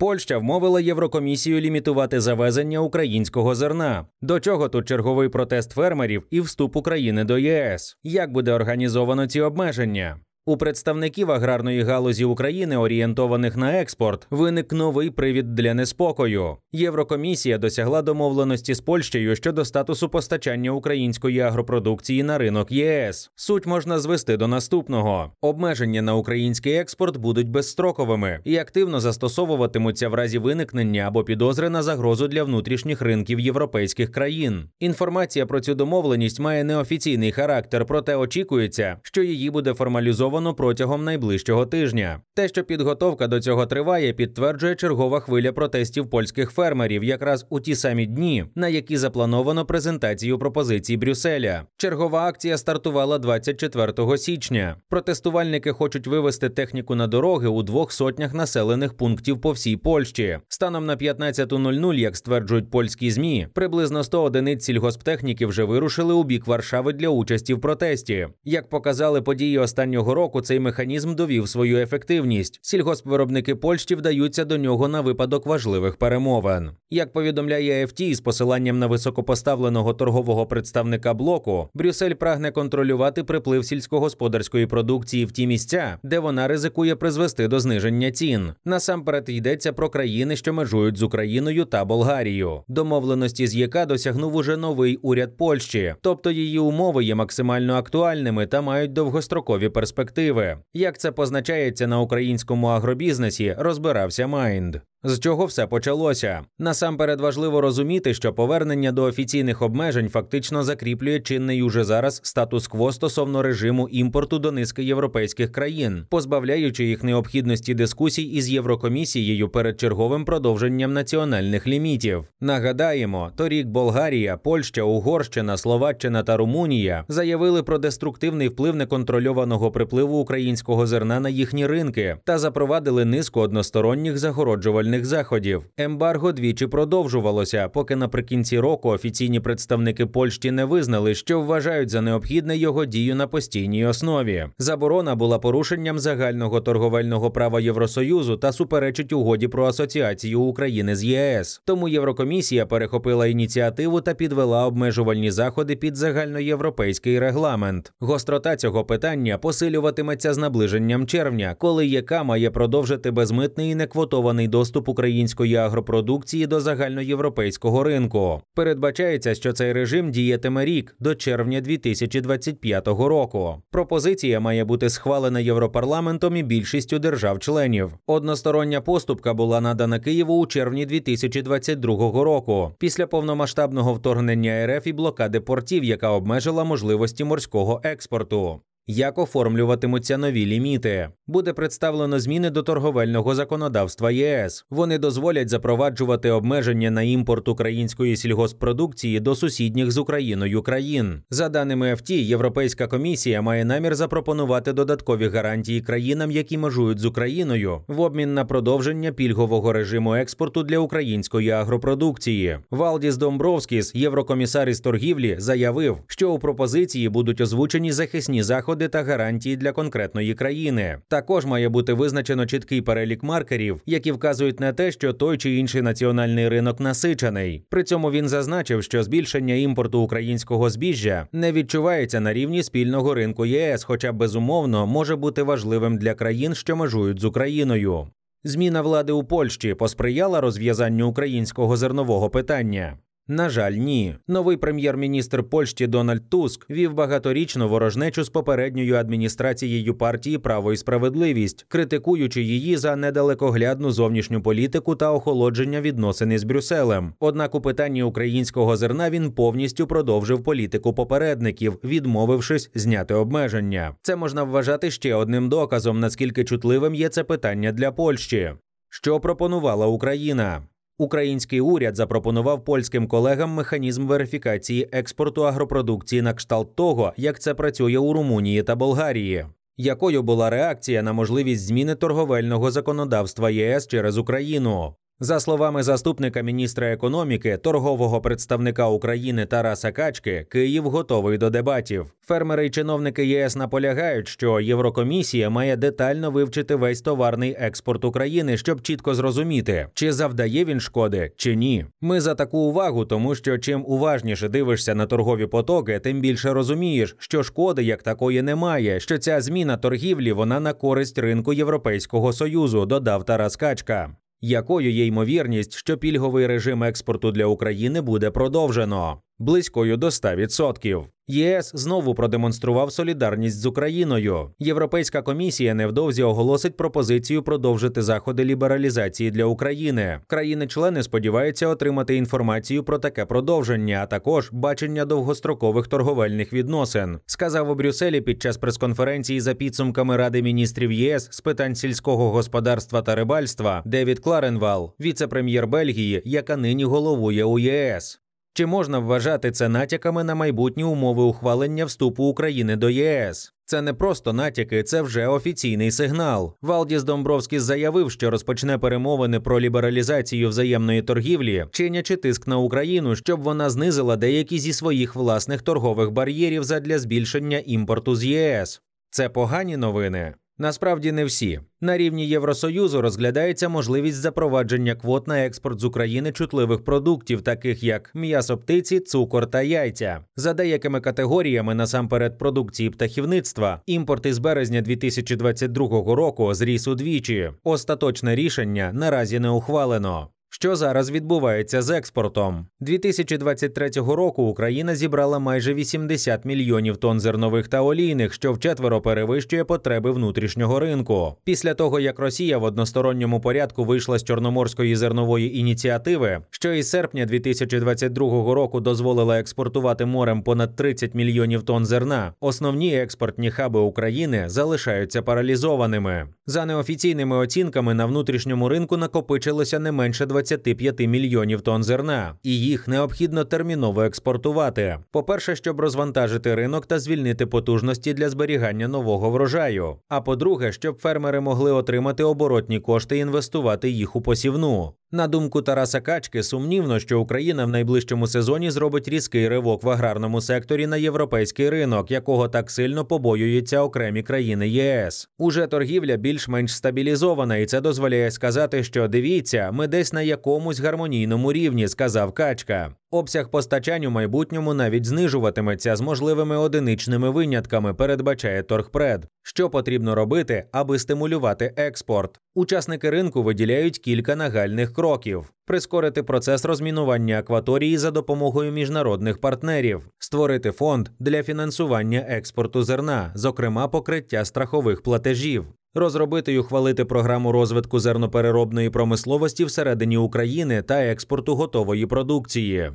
Польща вмовила Єврокомісію лімітувати завезення українського зерна. До чого тут черговий протест фермерів і вступ України до ЄС? Як буде організовано ці обмеження? У представників аграрної галузі України, орієнтованих на експорт, виник новий привід для неспокою. Єврокомісія досягла домовленості з Польщею щодо статусу постачання української агропродукції на ринок ЄС. Суть можна звести до наступного: обмеження на український експорт будуть безстроковими і активно застосовуватимуться в разі виникнення або підозри на загрозу для внутрішніх ринків європейських країн. Інформація про цю домовленість має неофіційний характер, проте очікується, що її буде формалізовано заплановано протягом найближчого тижня. Те, що підготовка до цього триває, підтверджує чергова хвиля протестів польських фермерів, якраз у ті самі дні, на які заплановано презентацію пропозицій Брюсселя. Чергова акція стартувала 24 січня. Протестувальники хочуть вивести техніку на дороги у двох сотнях населених пунктів по всій Польщі. Станом на 15.00, як стверджують польські змі, приблизно 100 одиниць сільгосптехніки вже вирушили у бік Варшави для участі в протесті. Як показали події останнього року, року цей механізм довів свою ефективність. Сільгоспвиробники Польщі вдаються до нього на випадок важливих перемовин. Як повідомляє ФТ з посиланням на високопоставленого торгового представника блоку, Брюссель прагне контролювати приплив сільськогосподарської продукції в ті місця, де вона ризикує призвести до зниження цін. Насамперед йдеться про країни, що межують з Україною та Болгарією. Домовленості з ЄК досягнув уже новий уряд Польщі, тобто її умови є максимально актуальними та мають довгострокові перспективи перспективи. Як це позначається на українському агробізнесі, розбирався Майнд. З чого все почалося? Насамперед важливо розуміти, що повернення до офіційних обмежень фактично закріплює чинний уже зараз статус-кво стосовно режиму імпорту до низки європейських країн, позбавляючи їх необхідності дискусій із Єврокомісією перед черговим продовженням національних лімітів. Нагадаємо, торік Болгарія, Польща, Угорщина, Словаччина та Румунія заявили про деструктивний вплив неконтрольованого припливу українського зерна на їхні ринки та запровадили низку односторонніх загороджувальних контрольних заходів. Ембарго двічі продовжувалося, поки наприкінці року офіційні представники Польщі не визнали, що вважають за необхідне його дію на постійній основі. Заборона була порушенням загального торговельного права Євросоюзу та суперечить угоді про асоціацію України з ЄС. Тому Єврокомісія перехопила ініціативу та підвела обмежувальні заходи під загальноєвропейський регламент. Гострота цього питання посилюватиметься з наближенням червня, коли ЄК має продовжити безмитний і неквотований доступ доступ української агропродукції до загальноєвропейського ринку. Передбачається, що цей режим діятиме рік до червня 2025 року. Пропозиція має бути схвалена Європарламентом і більшістю держав-членів. Одностороння поступка була надана Києву у червні 2022 року, після повномасштабного вторгнення РФ і блокади портів, яка обмежила можливості морського експорту. Як оформлюватимуться нові ліміти? Буде представлено зміни до торговельного законодавства ЄС. Вони дозволять запроваджувати обмеження на імпорт української сільгоспродукції до сусідніх з Україною країн. За даними ФТ, Європейська комісія має намір запропонувати додаткові гарантії країнам, які межують з Україною, в обмін на продовження пільгового режиму експорту для української агропродукції. Валдіс Домбровскіс, єврокомісар із торгівлі, заявив, що у пропозиції будуть озвучені захисні заходи заходи та гарантії для конкретної країни. Також має бути визначено чіткий перелік маркерів, які вказують на те, що той чи інший національний ринок насичений. При цьому він зазначив, що збільшення імпорту українського збіжжя не відчувається на рівні спільного ринку ЄС, хоча безумовно може бути важливим для країн, що межують з Україною. Зміна влади у Польщі посприяла розв'язанню українського зернового питання. На жаль, ні. Новий прем'єр-міністр Польщі Дональд Туск вів багаторічну ворожнечу з попередньою адміністрацією партії Право і справедливість, критикуючи її за недалекоглядну зовнішню політику та охолодження відносин із Брюсселем. Однак у питанні українського зерна він повністю продовжив політику попередників, відмовившись зняти обмеження. Це можна вважати ще одним доказом, наскільки чутливим є це питання для Польщі. Що пропонувала Україна? Український уряд запропонував польським колегам механізм верифікації експорту агропродукції на кшталт того, як це працює у Румунії та Болгарії. Якою була реакція на можливість зміни торговельного законодавства ЄС через Україну? За словами заступника міністра економіки, торгового представника України Тараса Качки, Київ готовий до дебатів. Фермери й чиновники ЄС наполягають, що Єврокомісія має детально вивчити весь товарний експорт України, щоб чітко зрозуміти, чи завдає він шкоди, чи ні. Ми за таку увагу, тому що чим уважніше дивишся на торгові потоки, тим більше розумієш, що шкоди як такої немає. Що ця зміна торгівлі вона на користь ринку Європейського союзу, додав Тарас Качка якою є ймовірність, що пільговий режим експорту для України буде продовжено близькою до 100%. ЄС знову продемонстрував солідарність з Україною. Європейська комісія невдовзі оголосить пропозицію продовжити заходи лібералізації для України. Країни-члени сподіваються отримати інформацію про таке продовження, а також бачення довгострокових торговельних відносин. Сказав у Брюсселі під час прес-конференції за підсумками Ради міністрів ЄС з питань сільського господарства та рибальства Девід Кларенвал, віце-прем'єр Бельгії, яка нині головує у ЄС. Чи можна вважати це натяками на майбутні умови ухвалення вступу України до ЄС? Це не просто натяки, це вже офіційний сигнал. Валдіс Домбровський заявив, що розпочне перемовини про лібералізацію взаємної торгівлі, чинячи тиск на Україну, щоб вона знизила деякі зі своїх власних торгових бар'єрів задля збільшення імпорту з ЄС. Це погані новини. Насправді не всі. На рівні Євросоюзу розглядається можливість запровадження квот на експорт з України чутливих продуктів, таких як м'ясо птиці, цукор та яйця. За деякими категоріями, насамперед продукції птахівництва, імпорт із березня 2022 року зріс удвічі. Остаточне рішення наразі не ухвалено. Що зараз відбувається з експортом? 2023 року Україна зібрала майже 80 мільйонів тонн зернових та олійних, що вчетверо перевищує потреби внутрішнього ринку. Після того як Росія в односторонньому порядку вийшла з Чорноморської зернової ініціативи, що із серпня 2022 року дозволила експортувати морем понад 30 мільйонів тонн зерна, основні експортні хаби України залишаються паралізованими. За неофіційними оцінками на внутрішньому ринку накопичилося не менше 20 25 мільйонів тонн зерна, і їх необхідно терміново експортувати. По-перше, щоб розвантажити ринок та звільнити потужності для зберігання нового врожаю. А по-друге, щоб фермери могли отримати оборотні кошти і інвестувати їх у посівну. На думку Тараса Качки, сумнівно, що Україна в найближчому сезоні зробить різкий ривок в аграрному секторі на європейський ринок, якого так сильно побоюються окремі країни ЄС. Уже торгівля більш-менш стабілізована, і це дозволяє сказати, що дивіться, ми десь на якомусь гармонійному рівні, сказав Качка. Обсяг постачань у майбутньому навіть знижуватиметься з можливими одиничними винятками, передбачає торгпред. Що потрібно робити, аби стимулювати експорт? Учасники ринку виділяють кілька нагальних кроків: прискорити процес розмінування акваторії за допомогою міжнародних партнерів, створити фонд для фінансування експорту зерна, зокрема покриття страхових платежів. Розробити й ухвалити програму розвитку зернопереробної промисловості всередині України та експорту готової продукції.